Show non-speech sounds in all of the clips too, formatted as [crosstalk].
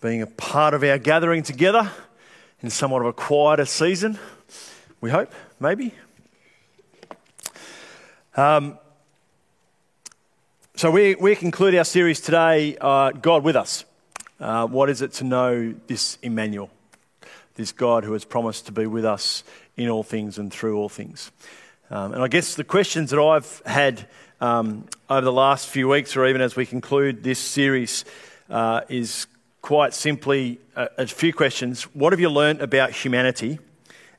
being a part of our gathering together in somewhat of a quieter season, we hope, maybe. Um, so we, we conclude our series today, uh, God with us. Uh, what is it to know this Emmanuel, this God who has promised to be with us in all things and through all things? Um, and I guess the questions that I've had um, over the last few weeks, or even as we conclude this series, uh, is quite simply a, a few questions. What have you learned about humanity?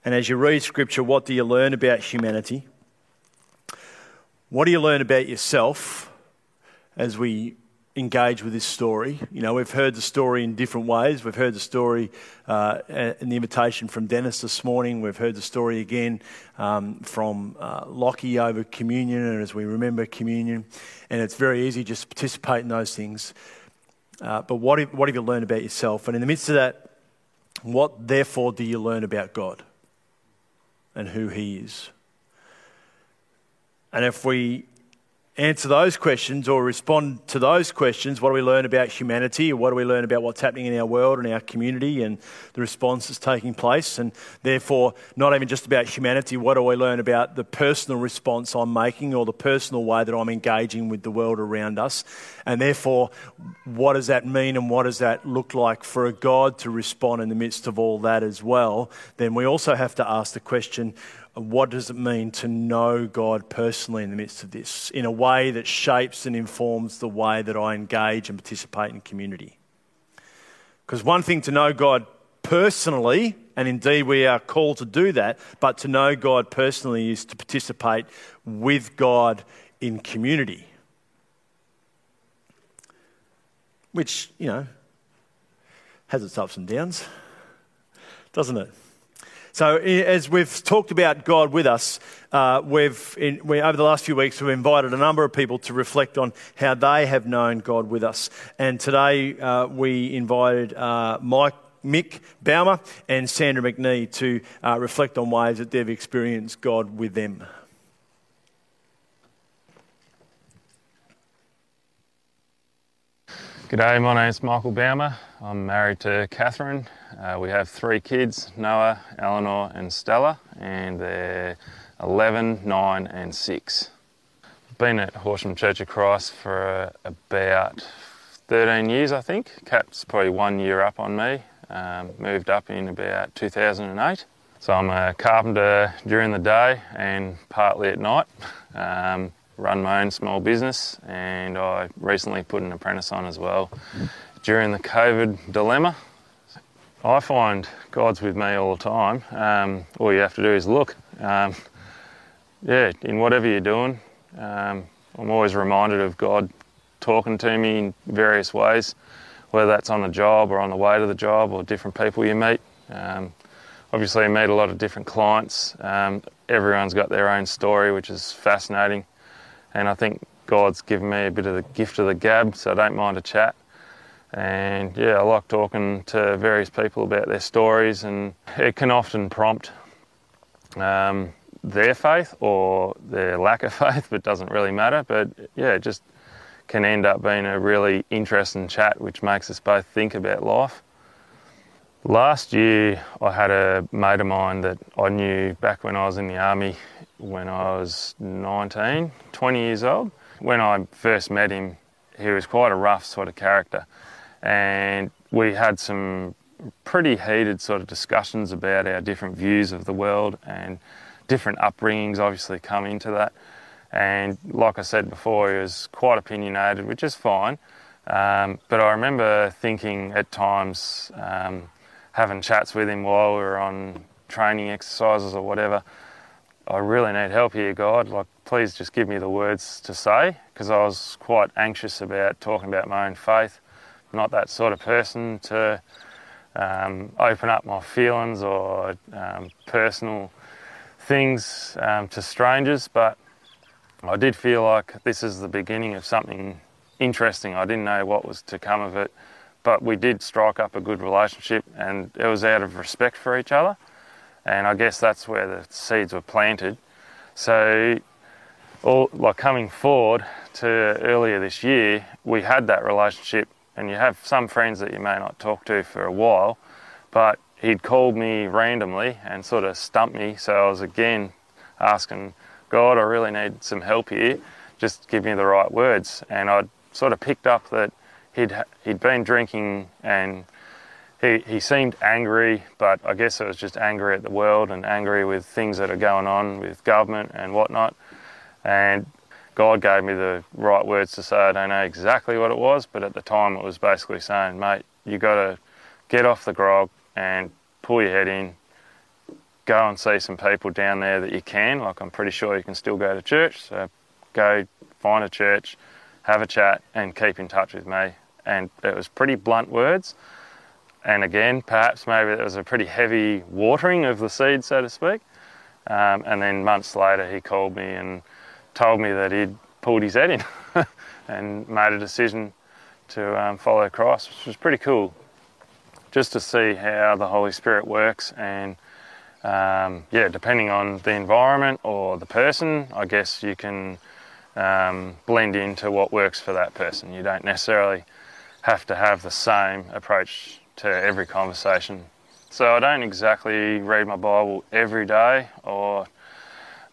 And as you read Scripture, what do you learn about humanity? What do you learn about yourself as we engage with this story? You know, we've heard the story in different ways. We've heard the story uh, in the invitation from Dennis this morning. We've heard the story again um, from uh, Lockie over communion, and as we remember communion. And it's very easy just to participate in those things. Uh, but what have, what have you learned about yourself? And in the midst of that, what therefore do you learn about God and who He is? And if we answer those questions or respond to those questions, what do we learn about humanity? What do we learn about what's happening in our world and our community and the response that's taking place? And therefore, not even just about humanity, what do we learn about the personal response I'm making or the personal way that I'm engaging with the world around us? And therefore, what does that mean and what does that look like for a God to respond in the midst of all that as well? Then we also have to ask the question what does it mean to know God personally in the midst of this in a way that shapes and informs the way that I engage and participate in community? Because one thing to know God personally, and indeed we are called to do that, but to know God personally is to participate with God in community. Which, you know, has its ups and downs, doesn't it? So, as we've talked about God with us, uh, we've in, we, over the last few weeks we've invited a number of people to reflect on how they have known God with us. And today uh, we invited uh, Mike. Mick Baumer and Sandra McNee to uh, reflect on ways that they've experienced God with them. G'day, my name's Michael Baumer. I'm married to Catherine. Uh, we have three kids Noah, Eleanor, and Stella, and they're 11, 9, and 6. Been at Horsham Church of Christ for uh, about 13 years, I think. Cat's probably one year up on me. Um, moved up in about 2008. So I'm a carpenter during the day and partly at night. [laughs] Um, run my own small business, and I recently put an apprentice on as well during the COVID dilemma. I find God's with me all the time. Um, all you have to do is look. Um, yeah, in whatever you're doing, um, I'm always reminded of God talking to me in various ways, whether that's on the job or on the way to the job or different people you meet. Um, obviously, I meet a lot of different clients. Um, everyone's got their own story, which is fascinating and I think God's given me a bit of the gift of the gab, so I don't mind a chat. And yeah, I like talking to various people about their stories, and it can often prompt um, their faith or their lack of [laughs] faith, but doesn't really matter. But yeah, it just can end up being a really interesting chat, which makes us both think about life. Last year, I had a mate of mine that I knew back when I was in the army when I was 19, 20 years old. When I first met him, he was quite a rough sort of character. And we had some pretty heated sort of discussions about our different views of the world and different upbringings obviously come into that. And like I said before, he was quite opinionated, which is fine. Um, but I remember thinking at times, um, having chats with him while we were on training exercises or whatever, I really need help here, God. Like, please just give me the words to say, because I was quite anxious about talking about my own faith. I'm not that sort of person to um, open up my feelings or um, personal things um, to strangers, but I did feel like this is the beginning of something interesting. I didn't know what was to come of it, but we did strike up a good relationship, and it was out of respect for each other. And I guess that's where the seeds were planted. So, all like coming forward to earlier this year, we had that relationship, and you have some friends that you may not talk to for a while, but he'd called me randomly and sort of stumped me. So I was again asking God, I really need some help here. Just give me the right words. And I'd sort of picked up that he'd he'd been drinking and he, he seemed angry, but I guess it was just angry at the world and angry with things that are going on with government and whatnot. And God gave me the right words to say. I don't know exactly what it was, but at the time it was basically saying, mate, you got to get off the grog and pull your head in, go and see some people down there that you can. Like I'm pretty sure you can still go to church, so go find a church, have a chat, and keep in touch with me. And it was pretty blunt words and again, perhaps maybe it was a pretty heavy watering of the seed, so to speak. Um, and then months later, he called me and told me that he'd pulled his head in [laughs] and made a decision to um, follow Christ, which was pretty cool. Just to see how the Holy Spirit works, and um, yeah, depending on the environment or the person, I guess you can um, blend into what works for that person. You don't necessarily have to have the same approach to every conversation. So I don't exactly read my Bible every day or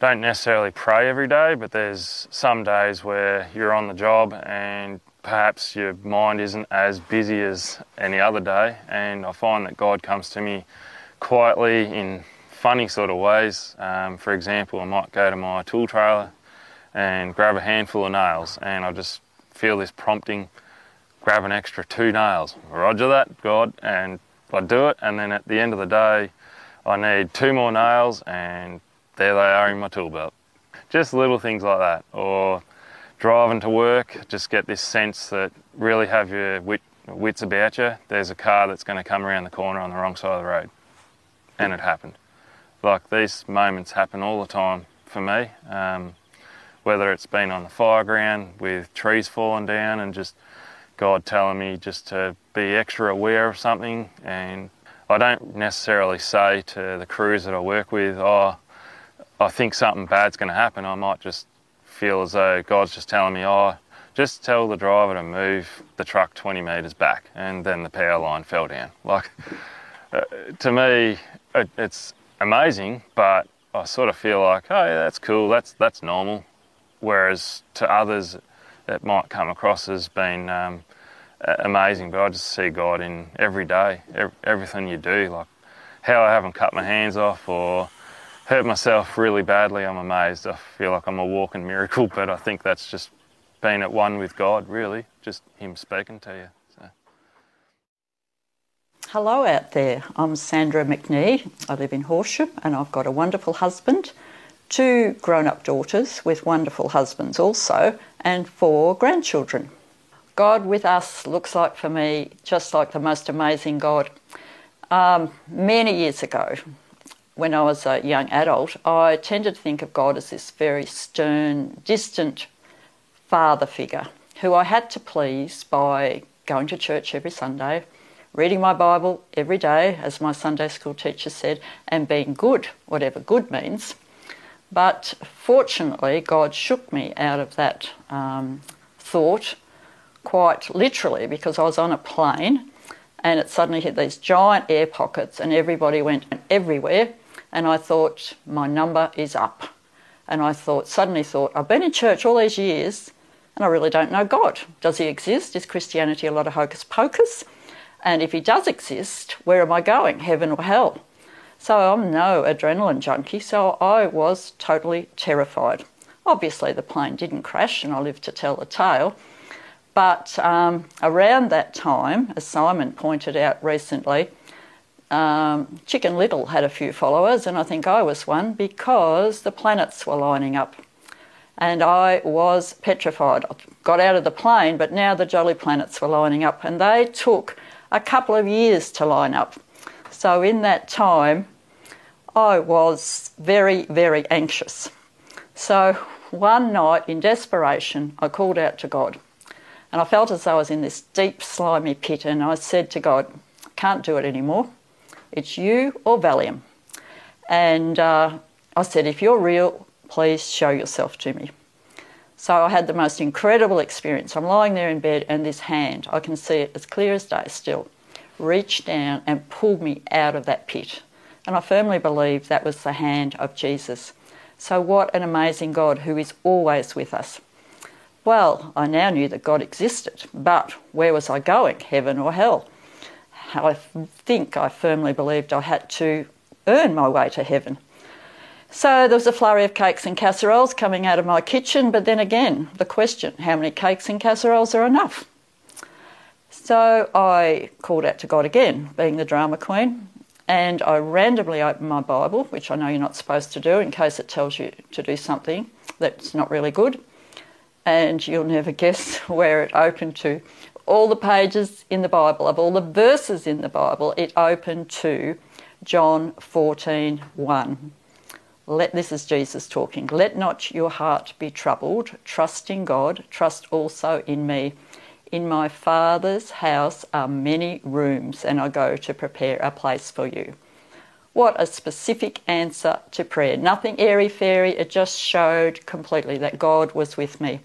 don't necessarily pray every day, but there's some days where you're on the job and perhaps your mind isn't as busy as any other day. And I find that God comes to me quietly in funny sort of ways. Um, for example, I might go to my tool trailer and grab a handful of nails, and I just feel this prompting grab an extra two nails. Roger that, God, and I do it, and then at the end of the day, I need two more nails, and there they are in my tool belt. Just little things like that, or driving to work, just get this sense that really have your wit, wits about you. There's a car that's going to come around the corner on the wrong side of the road, and it happened. Like these moments happen all the time for me. Um, whether it's been on the fire ground with trees falling down and just God telling me just to be extra aware of something. And I don't necessarily say to the crews that I work with, oh, I think something bad's going to happen. I might just feel as though God's just telling me, oh, just tell the driver to move the truck 20 metres back. And then the power line fell down. Like, uh, to me, it, it's amazing, but I sort of feel like, oh, yeah, that's cool, that's, that's normal. Whereas to others, that might come across as being um, amazing, but I just see God in every day, everything you do. Like how I haven't cut my hands off or hurt myself really badly, I'm amazed. I feel like I'm a walking miracle, [laughs] but I think that's just being at one with God, really, just Him speaking to you. So. Hello out there, I'm Sandra McNee. I live in Horsham and I've got a wonderful husband, two grown up daughters with wonderful husbands also, and four grandchildren. God with us looks like for me just like the most amazing God. Um, many years ago, when I was a young adult, I tended to think of God as this very stern, distant father figure who I had to please by going to church every Sunday, reading my Bible every day, as my Sunday school teacher said, and being good, whatever good means. But fortunately, God shook me out of that um, thought quite literally because I was on a plane and it suddenly hit these giant air pockets and everybody went everywhere. And I thought, my number is up. And I thought, suddenly thought, I've been in church all these years and I really don't know God. Does he exist? Is Christianity a lot of hocus pocus? And if he does exist, where am I going, heaven or hell? So I'm no adrenaline junkie, so I was totally terrified. Obviously, the plane didn't crash and I lived to tell the tale. But um, around that time, as Simon pointed out recently, um, Chicken Little had a few followers, and I think I was one because the planets were lining up. And I was petrified. I got out of the plane, but now the jolly planets were lining up, and they took a couple of years to line up. So, in that time, I was very, very anxious. So, one night in desperation, I called out to God. And I felt as though I was in this deep, slimy pit, and I said to God, can't do it anymore. It's you or Valium. And uh, I said, if you're real, please show yourself to me. So I had the most incredible experience. I'm lying there in bed, and this hand, I can see it as clear as day still, reached down and pulled me out of that pit. And I firmly believe that was the hand of Jesus. So, what an amazing God who is always with us. Well, I now knew that God existed, but where was I going, heaven or hell? I think I firmly believed I had to earn my way to heaven. So there was a flurry of cakes and casseroles coming out of my kitchen, but then again, the question how many cakes and casseroles are enough? So I called out to God again, being the drama queen, and I randomly opened my Bible, which I know you're not supposed to do in case it tells you to do something that's not really good. And you'll never guess [laughs] where it opened to. All the pages in the Bible, of all the verses in the Bible, it opened to John 14 1. Let, this is Jesus talking. Let not your heart be troubled. Trust in God. Trust also in me. In my Father's house are many rooms, and I go to prepare a place for you. What a specific answer to prayer. Nothing airy fairy, it just showed completely that God was with me.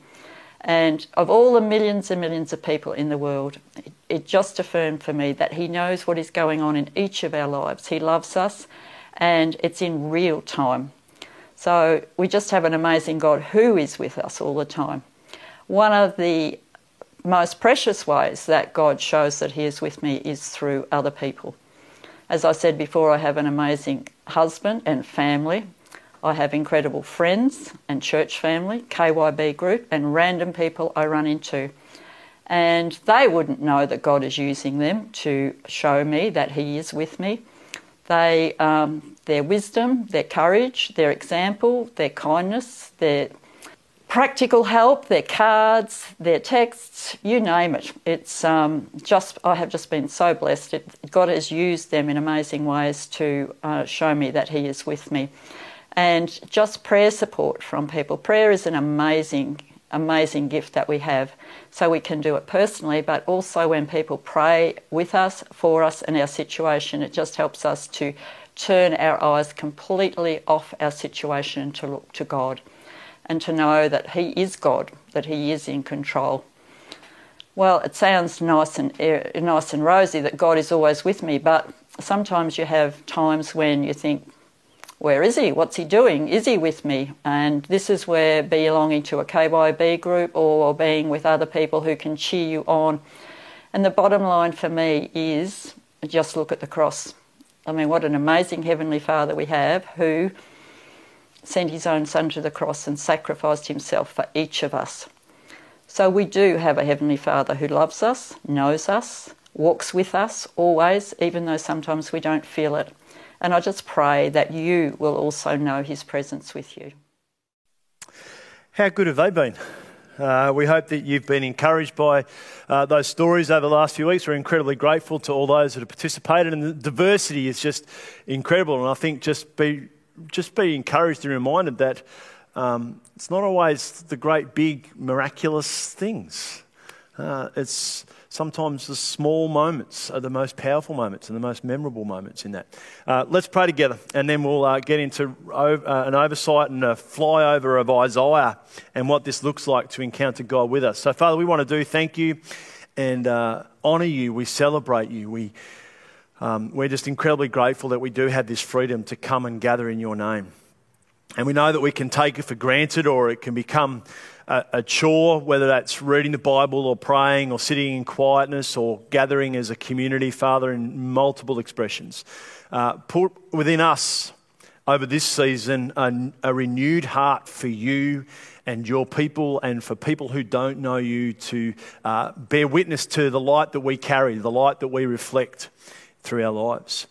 And of all the millions and millions of people in the world, it, it just affirmed for me that He knows what is going on in each of our lives. He loves us and it's in real time. So we just have an amazing God who is with us all the time. One of the most precious ways that God shows that He is with me is through other people. As I said before, I have an amazing husband and family. I have incredible friends and church family, KYB group, and random people I run into. And they wouldn't know that God is using them to show me that He is with me. They, um, their wisdom, their courage, their example, their kindness, their practical help, their cards, their texts, you name it. It's um, just I have just been so blessed. It, God has used them in amazing ways to uh, show me that He is with me, and just prayer support from people. Prayer is an amazing, amazing gift that we have. So we can do it personally, but also when people pray with us, for us, and our situation, it just helps us to turn our eyes completely off our situation to look to God and to know that He is God, that He is in control. Well, it sounds nice and eh, nice and rosy that God is always with me, but sometimes you have times when you think, where is he? What's he doing? Is he with me? And this is where belonging to a KYB group or being with other people who can cheer you on. And the bottom line for me is just look at the cross. I mean, what an amazing Heavenly Father we have who sent his own Son to the cross and sacrificed himself for each of us. So we do have a Heavenly Father who loves us, knows us, walks with us always, even though sometimes we don't feel it. And I just pray that you will also know his presence with you. How good have they been? Uh, we hope that you've been encouraged by uh, those stories over the last few weeks. We're incredibly grateful to all those that have participated, and the diversity is just incredible. And I think just be just be encouraged and reminded that um, it's not always the great, big, miraculous things. Uh, it's sometimes the small moments are the most powerful moments and the most memorable moments in that. Uh, let's pray together, and then we'll uh, get into uh, an oversight and a flyover of Isaiah and what this looks like to encounter God with us. So, Father, we want to do thank you and uh, honour you. We celebrate you. We, um, we're just incredibly grateful that we do have this freedom to come and gather in your name. And we know that we can take it for granted or it can become a, a, chore, whether that's reading the Bible or praying or sitting in quietness or gathering as a community, Father, in multiple expressions. Uh, put within us over this season a, a renewed heart for you and your people and for people who don't know you to uh, bear witness to the light that we carry, the light that we reflect through our lives.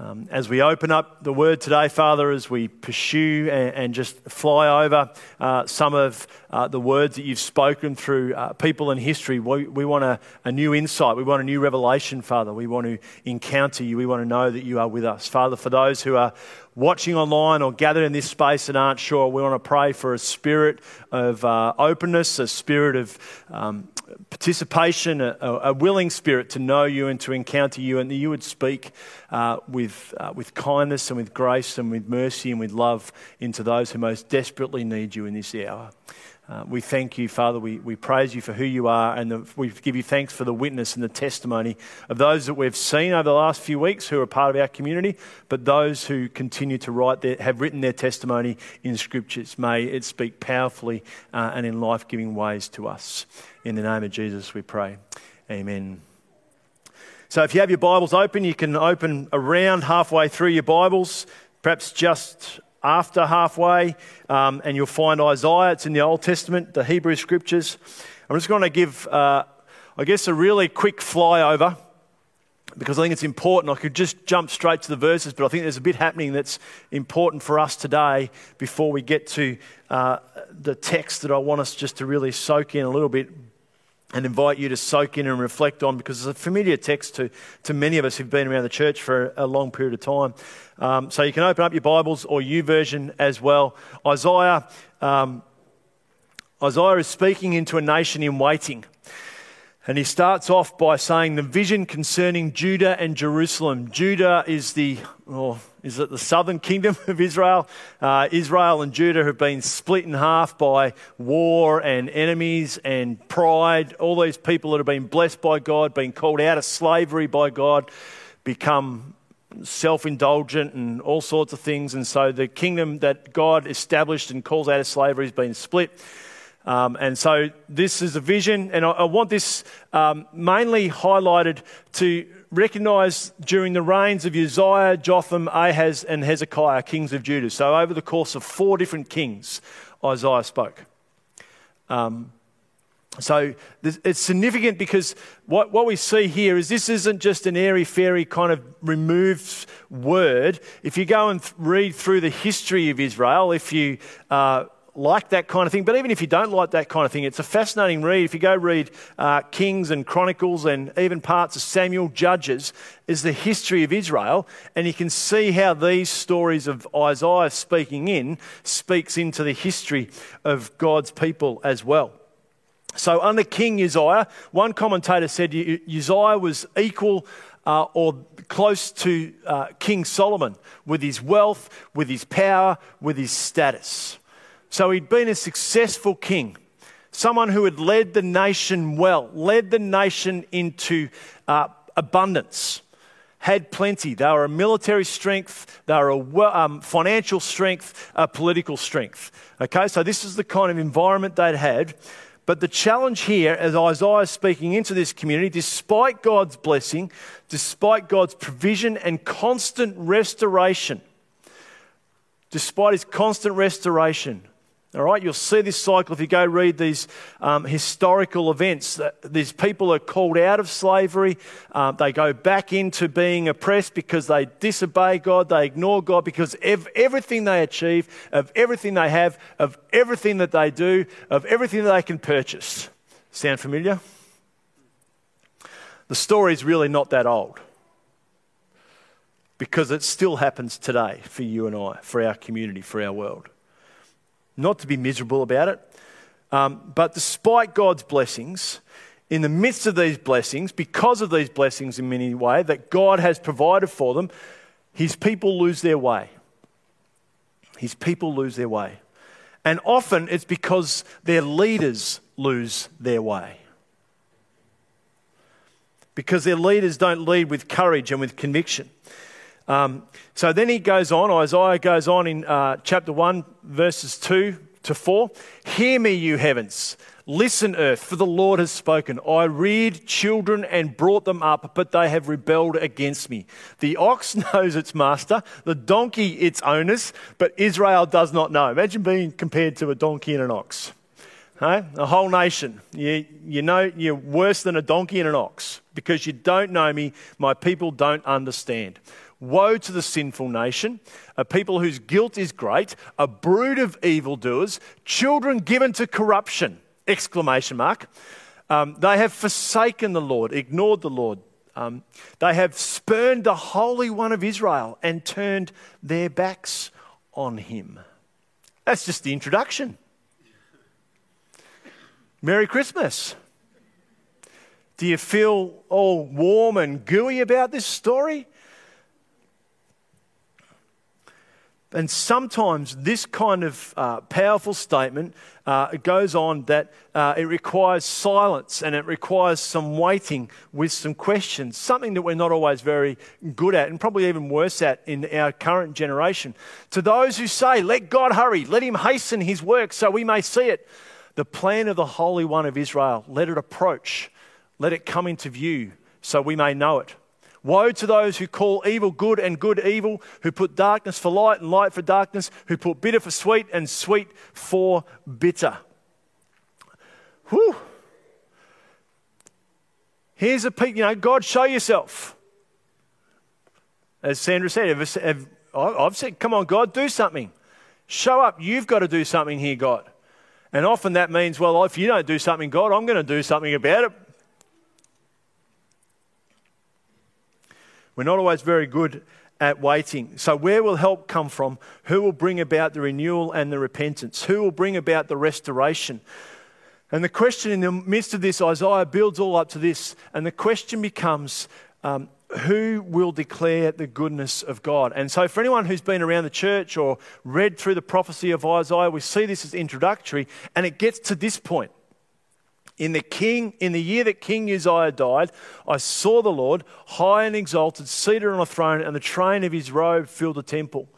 Um, as we open up the word today, Father, as we pursue and, and just fly over uh, some of uh, the words that you've spoken through uh, people in history, we, we want a, a, new insight. We want a new revelation, Father. We want to encounter you. We want to know that you are with us. Father, for those who are watching online or gathered in this space and aren't sure, we want to pray for a spirit of uh, openness, a spirit of um, participation, a, a, willing spirit to know you and to encounter you, and that you would speak uh, with, uh, with kindness and with grace and with mercy and with love into those who most desperately need you in this hour. Uh, we thank you, Father. We, we praise you for who you are, and the, we give you thanks for the witness and the testimony of those that we've seen over the last few weeks who are part of our community, but those who continue to write their, have written their testimony in scriptures. May it speak powerfully uh, and in life giving ways to us. In the name of Jesus, we pray. Amen. So, if you have your Bibles open, you can open around halfway through your Bibles, perhaps just after halfway, um, and you'll find Isaiah. It's in the Old Testament, the Hebrew Scriptures. I'm just going to give, uh, I guess, a really quick flyover because I think it's important. I could just jump straight to the verses, but I think there's a bit happening that's important for us today before we get to uh, the text that I want us just to really soak in a little bit and invite you to soak in and reflect on because it's a familiar text to, to many of us who've been around the church for a long period of time. Um, so you can open up your Bibles or YouVersion as well. Isaiah, um, Isaiah is speaking into a nation in waiting. And he starts off by saying the vision concerning Judah and Jerusalem. Judah is the, or is it the southern kingdom [laughs] of Israel? Uh, Israel and Judah have been split in half by war and enemies and pride. All these people that have been blessed by God, been called out of slavery by God, become self indulgent and all sorts of things. And so the kingdom that God established and calls out of slavery has been split. Um, and so this is a vision, and I, I want this um, mainly highlighted to recognize during the reigns of Uzziah, Jotham, Ahaz, and Hezekiah, kings of Judah. So over the course of four different kings, Isaiah spoke. Um, so it's significant because what, what we see here is this isn't just an airy fairy kind of removed word. If you go and th- read through the history of Israel, if you uh, like that kind of thing. But even if you don't like that kind of thing, it's a fascinating read. If you go read uh, Kings and Chronicles and even parts of Samuel, Judges, is the history of Israel. And you can see how these stories of Isaiah speaking in speaks into the history of God's people as well. So, under King Uzziah, one commentator said Uzziah was equal uh, or close to uh, King Solomon with his wealth, with his power, with his status. So he'd been a successful king, someone who had led the nation well, led the nation into uh, abundance, had plenty. They were a military strength, they were a um, financial strength, a political strength. Okay, so this is the kind of environment they'd had. But the challenge here, as Isaiah is speaking into this community, despite God's blessing, despite God's provision and constant restoration, despite his constant restoration, all right, you'll see this cycle if you go read these um, historical events. These people are called out of slavery. Um, they go back into being oppressed because they disobey God, they ignore God, because ev- everything they achieve, of everything they have, of everything that they do, of everything that they can purchase. Sound familiar? The story is really not that old because it still happens today for you and I, for our community, for our world not to be miserable about it. Um, but despite God's blessings, in the midst of these blessings, because of these blessings in many ways that God has provided for them, his people lose their way. His people lose their way. And often it's because their leaders lose their way. Because their leaders don't lead with courage and with conviction. Um, so then he goes on, Isaiah goes on in uh, chapter 1, verses 2 to 4. Hear me, you heavens. Listen, earth, for the Lord has spoken. I reared children and brought them up, but they have rebelled against me. The ox [laughs] knows its master, the donkey its owners, but Israel does not know. Imagine being compared to a donkey and an ox. Hey? A whole nation. You, you know you're worse than a donkey and an ox because you don't know me. My people don't understand. Woe to the sinful nation, a people whose guilt is great, a brood of evildoers, children given to corruption! Exclamation mark. Um, they have forsaken the Lord, ignored the Lord. Um, they have spurned the Holy One of Israel and turned their backs on him. That's just the introduction. Merry Christmas. Do you feel all warm and gooey about this story? And sometimes this kind of uh, powerful statement uh, goes on that uh, it requires silence and it requires some waiting with some questions, something that we're not always very good at and probably even worse at in our current generation. To those who say, Let God hurry, let Him hasten His work so we may see it, the plan of the Holy One of Israel, let it approach, let it come into view so we may know it. Woe to those who call evil good and good evil, who put darkness for light and light for darkness, who put bitter for sweet and sweet for bitter. Whew. Here's a peak, you know, God, show yourself. As Sandra said, I've said, come on, God, do something. Show up. You've got to do something here, God. And often that means, well, if you don't do something, God, I'm going to do something about it. We're not always very good at waiting. So, where will help come from? Who will bring about the renewal and the repentance? Who will bring about the restoration? And the question in the midst of this, Isaiah builds all up to this, and the question becomes um, who will declare the goodness of God? And so, for anyone who's been around the church or read through the prophecy of Isaiah, we see this as introductory, and it gets to this point. In the king, in the year that King Uzziah died, I saw the Lord high and exalted, seated on a throne, and the train of his robe filled the temple.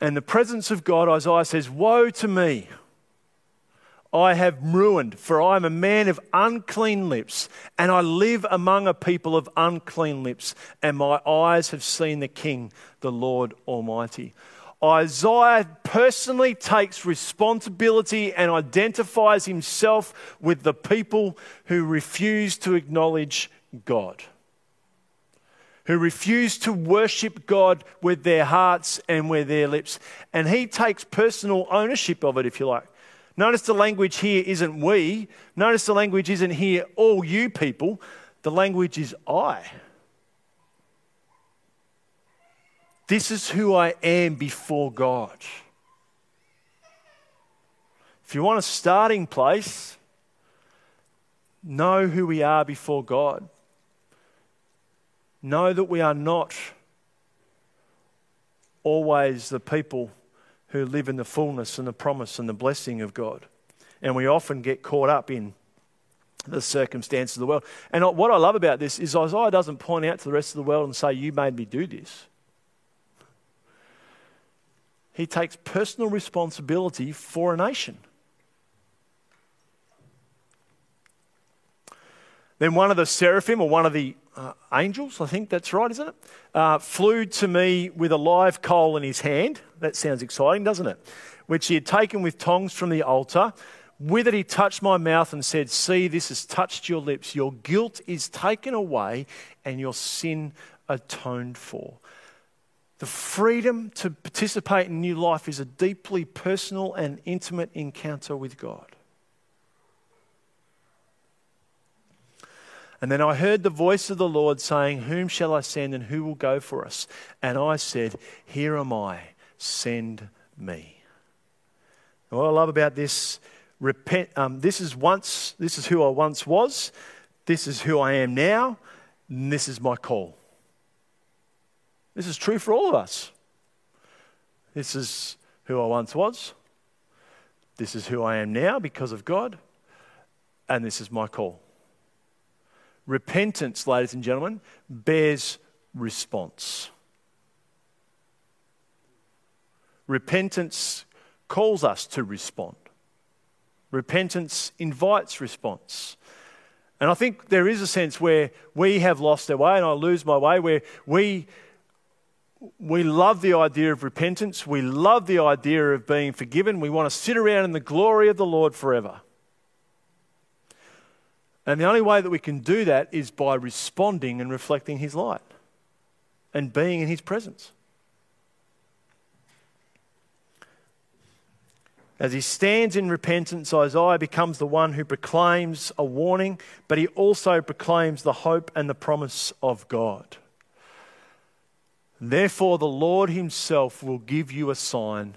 And the presence of God, Isaiah says, Woe to me! I have ruined, for I am a man of unclean lips, and I live among a people of unclean lips, and my eyes have seen the King, the Lord Almighty. Isaiah personally takes responsibility and identifies himself with the people who refuse to acknowledge God, who refuse to worship God with their hearts and with their lips. And he takes personal ownership of it, if you like. Notice the language here isn't we. Notice the language isn't here, all you people. The language is I. This is who I am before God. If you want a starting place, know who we are before God. Know that we are not always the people who live in the fullness and the promise and the blessing of God. And we often get caught up in the circumstances of the world. And what I love about this is Isaiah doesn't point out to the rest of the world and say, You made me do this. He takes personal responsibility for a nation. Then one of the seraphim, or one of the uh, angels, I think that's right, isn't it? Uh, flew to me with a live coal in his hand. That sounds exciting, doesn't it? Which he had taken with tongs from the altar. With it, he touched my mouth and said, See, this has touched your lips. Your guilt is taken away and your sin atoned for. The freedom to participate in new life is a deeply personal and intimate encounter with God. And then I heard the voice of the Lord saying, Whom shall I send and who will go for us? And I said, Here am I, send me. What I love about this, repent, um, this is once, this is who I once was, this is who I am now, and this is my call. This is true for all of us. This is who I once was. This is who I am now because of God. And this is my call. Repentance, ladies and gentlemen, bears response. Repentance calls us to respond. Repentance invites response. And I think there is a sense where we have lost our way, and I lose my way, where we we love the idea of repentance. We love the idea of being forgiven. We want to sit around in the glory of the Lord forever. And the only way that we can do that is by responding and reflecting His light and being in His presence. As he stands in repentance, Isaiah becomes the one who proclaims a warning, but he also proclaims the hope and the promise of God. Therefore, the Lord Himself will give you a sign.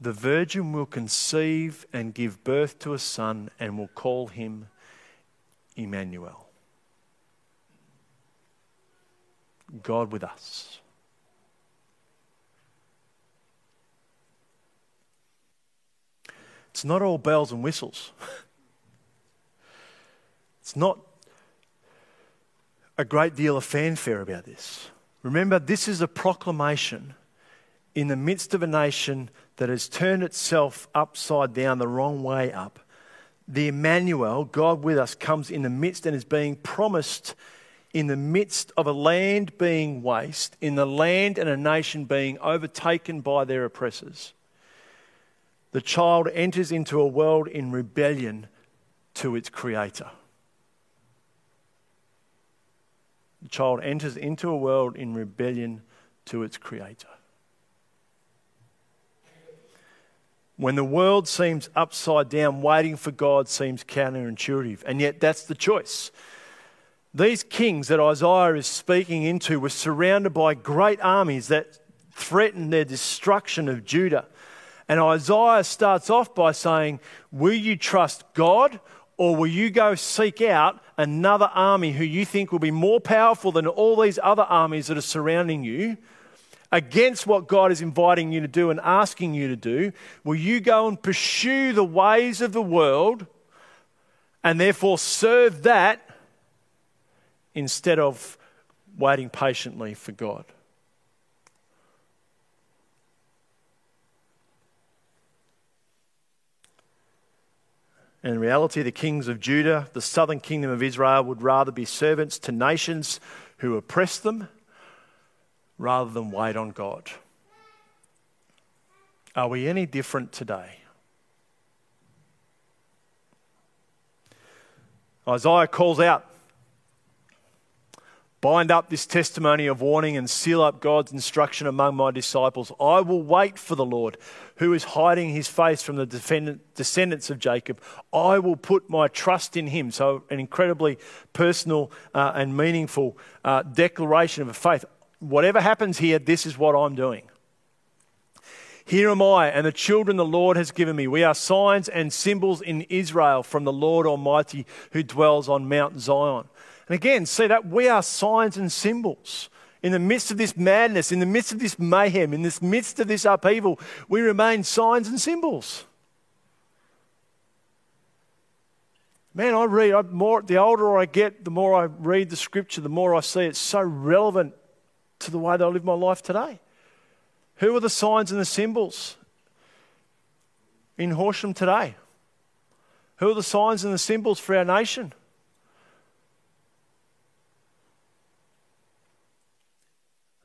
The virgin will conceive and give birth to a son and will call him Emmanuel. God with us. It's not all bells and whistles. [laughs] It's not a great deal of fanfare about this. Remember, this is a proclamation in the midst of a nation that has turned itself upside down, the wrong way up. The Emmanuel, God with us, comes in the midst and is being promised in the midst of a land being waste, in the land and a nation being overtaken by their oppressors. The child enters into a world in rebellion to its creator. The child enters into a world in rebellion to its creator. When the world seems upside down, waiting for God seems counterintuitive. And yet, that's the choice. These kings that Isaiah is speaking into were surrounded by great armies that threatened their destruction of Judah. And Isaiah starts off by saying, Will you trust God or will you go seek out another army who you think will be more powerful than all these other armies that are surrounding you against what God is inviting you to do and asking you to do? Will you go and pursue the ways of the world and therefore serve that instead of waiting patiently for God? In reality, the kings of Judah, the southern kingdom of Israel, would rather be servants to nations who oppress them rather than wait on God. Are we any different today? Isaiah calls out Bind up this testimony of warning and seal up God's instruction among my disciples. I will wait for the Lord, who is hiding his face from the descendants of Jacob. I will put my trust in him. So, an incredibly personal uh, and meaningful uh, declaration of faith. Whatever happens here, this is what I'm doing. Here am I, and the children the Lord has given me. We are signs and symbols in Israel from the Lord Almighty who dwells on Mount Zion. And again, see that we are signs and symbols. In the midst of this madness, in the midst of this mayhem, in the midst of this upheaval, we remain signs and symbols. Man, I read, I more, the older I get, the more I read the scripture, the more I see it's so relevant to the way that I live my life today. Who are the signs and the symbols in Horsham today? Who are the signs and the symbols for our nation?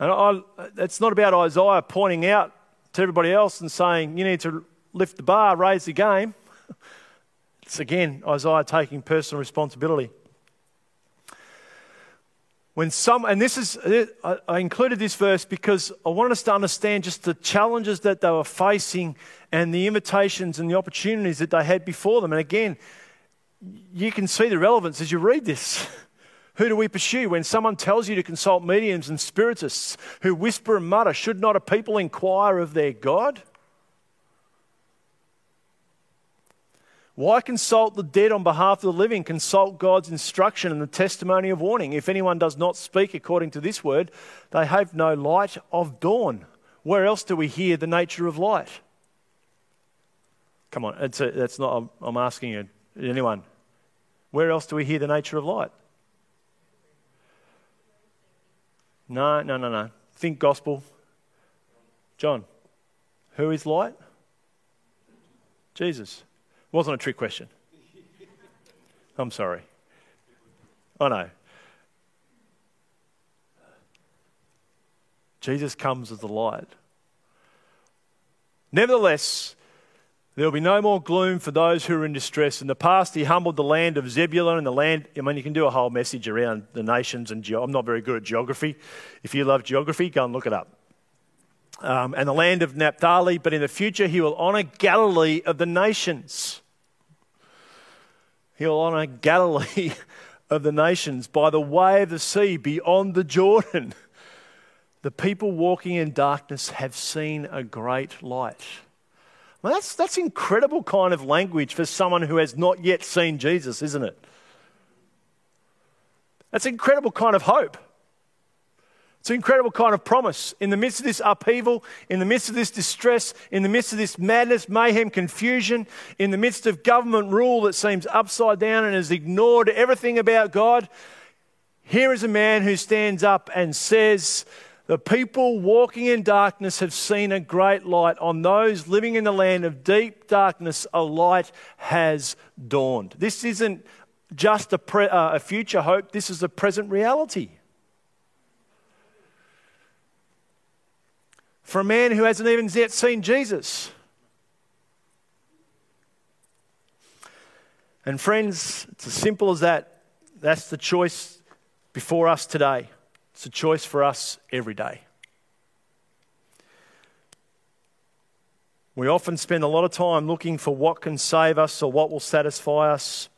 And I, it's not about Isaiah pointing out to everybody else and saying, you need to lift the bar, raise the game. [laughs] It's again Isaiah taking personal responsibility. When some, and this is, I included this verse because I wanted us to understand just the challenges that they were facing and the invitations and the opportunities that they had before them. And again, you can see the relevance as you read this. [laughs] Who do we pursue? When someone tells you to consult mediums and spiritists who whisper and mutter, should not a people inquire of their God? Why consult the dead on behalf of the living? Consult God's instruction and the testimony of warning. If anyone does not speak according to this word, they have no light of dawn. Where else do we hear the nature of light? Come on, a, that's not, I'm asking you, anyone. Where else do we hear the nature of light? No, no, no, no. Think gospel. John, who is light? Jesus. Wasn't a trick question. I'm sorry. I know. Jesus comes as the light. Nevertheless, there will be no more gloom for those who are in distress. In the past, he humbled the land of Zebulun and the land. I mean, you can do a whole message around the nations, and ge- I'm not very good at geography. If you love geography, go and look it up. Um, and the land of Naphtali, but in the future, he will honor Galilee of the nations. He'll honor Galilee [laughs] of the nations by the way of the sea beyond the Jordan. The people walking in darkness have seen a great light. Well, that's, that's incredible kind of language for someone who has not yet seen Jesus, isn't it? That's incredible kind of hope. It's an incredible kind of promise. In the midst of this upheaval, in the midst of this distress, in the midst of this madness, mayhem, confusion, in the midst of government rule that seems upside down and has ignored everything about God, here is a man who stands up and says, the people walking in darkness have seen a great light. On those living in the land of deep darkness, a light has dawned. This isn't just a, pre- uh, a future hope, this is a present reality. For a man who hasn't even yet seen Jesus. And friends, it's as simple as that. That's the choice before us today. It's a choice for us every day. We often spend a lot of time looking for what can save us or what will satisfy us.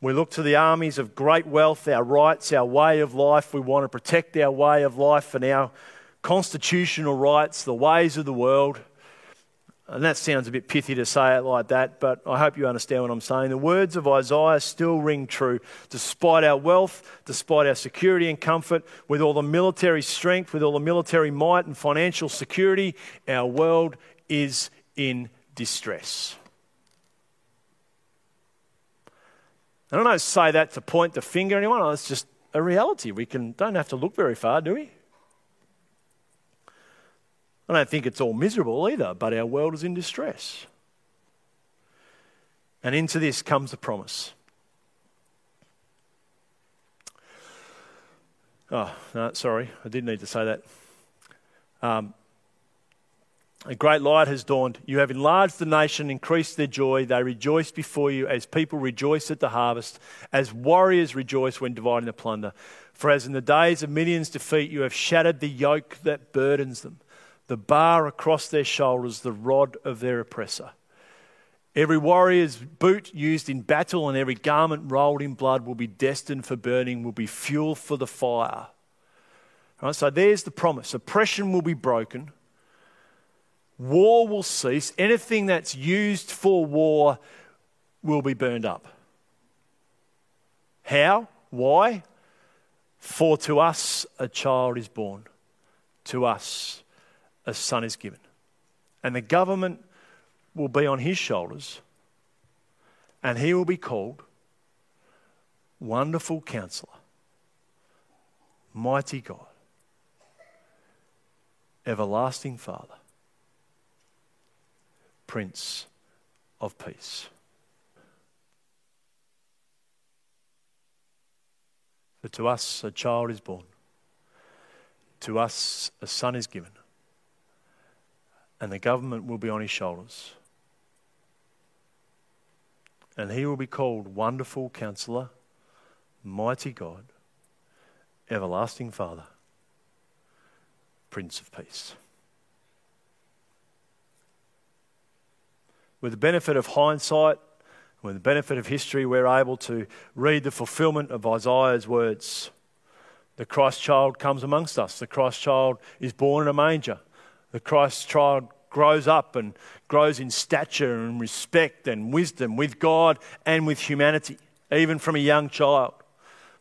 We look to the armies of great wealth, our rights, our way of life. We want to protect our way of life and our constitutional rights, the ways of the world. And that sounds a bit pithy to say it like that, but I hope you understand what I'm saying. The words of Isaiah still ring true. Despite our wealth, despite our security and comfort, with all the military strength, with all the military might and financial security, our world is in distress. I don't say that to point the finger at anyone. It's just a reality. We can, don't have to look very far, do we? I don't think it's all miserable either, but our world is in distress. And into this comes the promise. Oh, no, sorry, I did need to say that. Um, a great light has dawned. You have enlarged the nation, increased their joy. They rejoice before you as people rejoice at the harvest, as warriors rejoice when dividing the plunder. For as in the days of Midian's defeat, you have shattered the yoke that burdens them the bar across their shoulders, the rod of their oppressor. Every warrior's boot used in battle and every garment rolled in blood will be destined for burning, will be fuel for the fire. Right, so there's the promise. Oppression will be broken. War will cease. Anything that's used for war will be burned up. How? Why? For to us a child is born. To us a son is given. And the government will be on his shoulders, and he will be called Wonderful Counselor, Mighty God, Everlasting Father, Prince of Peace. For to us a child is born, to us a son is given and the government will be on his shoulders. And he will be called Wonderful Counselor, Mighty God, Everlasting Father, Prince of Peace. With the benefit of hindsight, with the benefit of history, we're able to read the fulfillment of Isaiah's words. The Christ child comes amongst us. The Christ child is born in a manger. The Christ child grows up and grows in stature and respect and wisdom with God and with humanity, even from a young child.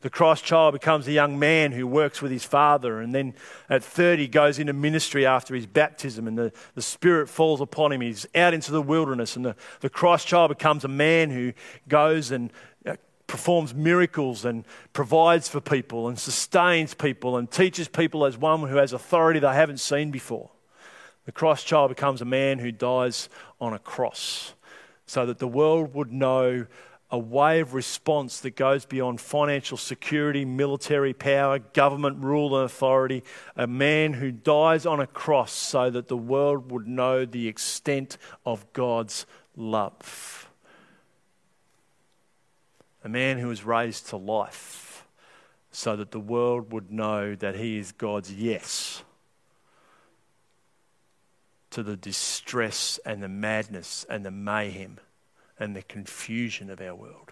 The Christ child becomes a young man who works with his father, and then at 30 goes into ministry after his baptism, and the, the Spirit falls upon him. He's out into the wilderness, and the, the Christ child becomes a man who goes and uh, performs miracles and provides for people and sustains people and teaches people as one who has authority they haven't seen before. The Christ child becomes a man who dies on a cross so that the world would know a way of response that goes beyond financial security, military power, government rule and authority. A man who dies on a cross so that the world would know the extent of God's love. A man who was raised to life so that the world would know that he is God's yes to the distress and the madness and the mayhem and the confusion of our world.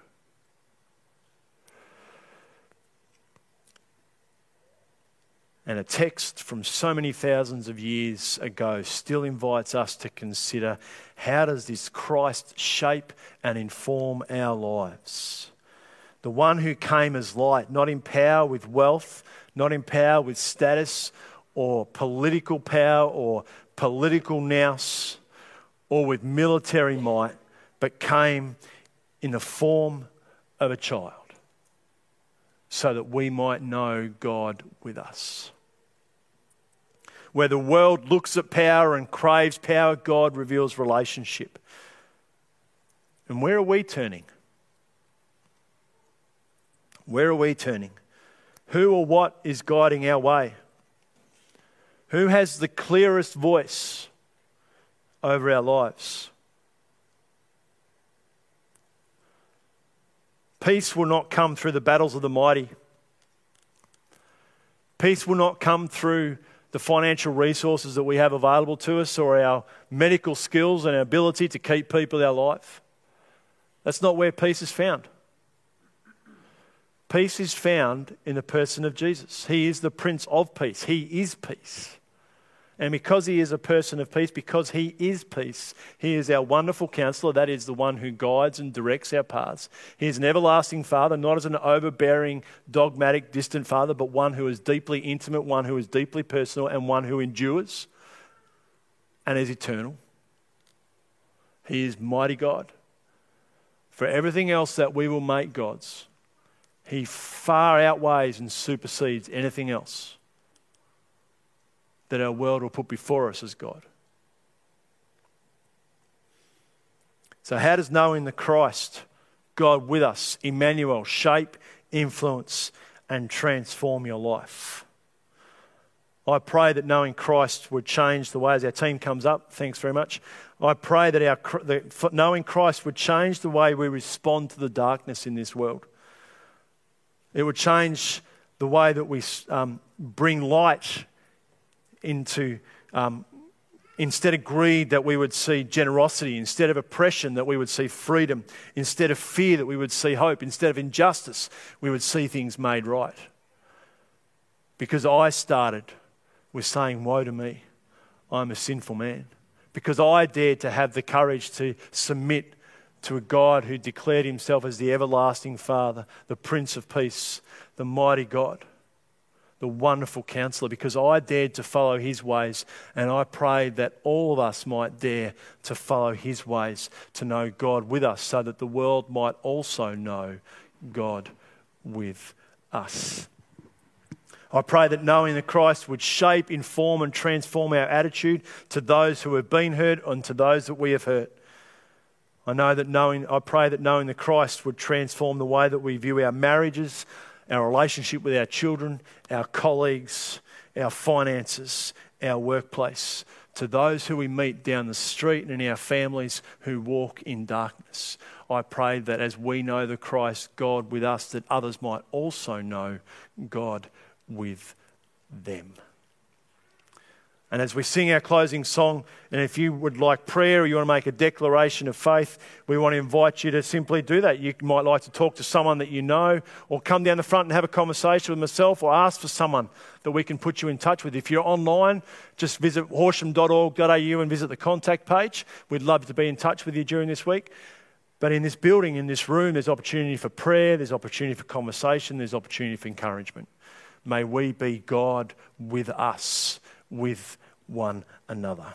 And a text from so many thousands of years ago still invites us to consider how does this Christ shape and inform our lives? The one who came as light, not in power with wealth, not in power with status or political power or political nous or with military might, but came in the form of a child so that we might know God with us. Where the world looks at power and craves power, God reveals relationship. And where are we turning? Where are we turning? Who or what is guiding our way? Who has the clearest voice over our lives? Peace will not come through the battles of the mighty. Peace will not come through the financial resources that we have available to us or our medical skills and our ability to keep people our life. That's not where peace is found. Peace is found in the person of Jesus. He is the Prince of Peace. He is peace. And because he is a person of peace, because he is peace, he is our wonderful counselor. That is the one who guides and directs our paths. He is an everlasting father, not as an overbearing, dogmatic, distant father, but one who is deeply intimate, one who is deeply personal, and one who endures and is eternal. He is mighty God. For everything else that we will make gods, he far outweighs and supersedes anything else that our world will put before us as God. So, how does knowing the Christ, God with us, Emmanuel, shape, influence, and transform your life? I pray that knowing Christ would change the way as our team comes up. Thanks very much. I pray that our that knowing Christ would change the way we respond to the darkness in this world. It would change the way that we um, bring light into um, instead of greed, that we would see generosity, instead of oppression, that we would see freedom, instead of fear, that we would see hope, instead of injustice, we would see things made right. Because I started with saying, Woe to me, I'm a sinful man. Because I dared to have the courage to submit to a God who declared himself as the everlasting Father, the Prince of Peace, the mighty God the wonderful counselor because I dared to follow his ways. And I prayed that all of us might dare to follow his ways, to know God with us, so that the world might also know God with us. I pray that knowing that Christ would shape, inform, and transform our attitude to those who have been hurt and to those that we have hurt. I know that knowing, I pray that knowing the Christ would transform the way that we view our marriages, our relationship with our children, our colleagues, our finances, our workplace, to those who we meet down the street and in our families who walk in darkness. I pray that as we know the Christ God with us, that others might also know God with them. And as we sing our closing song, and if you would like prayer or you want to make a declaration of faith, we want to invite you to simply do that. You might like to talk to someone that you know, or come down the front and have a conversation with myself, or ask for someone that we can put you in touch with. If you're online, just visit horsham.org.au and visit the contact page. We'd love to be in touch with you during this week. But in this building, in this room, there's opportunity for prayer, there's opportunity for conversation, there's opportunity for encouragement. May we be God with us with one another.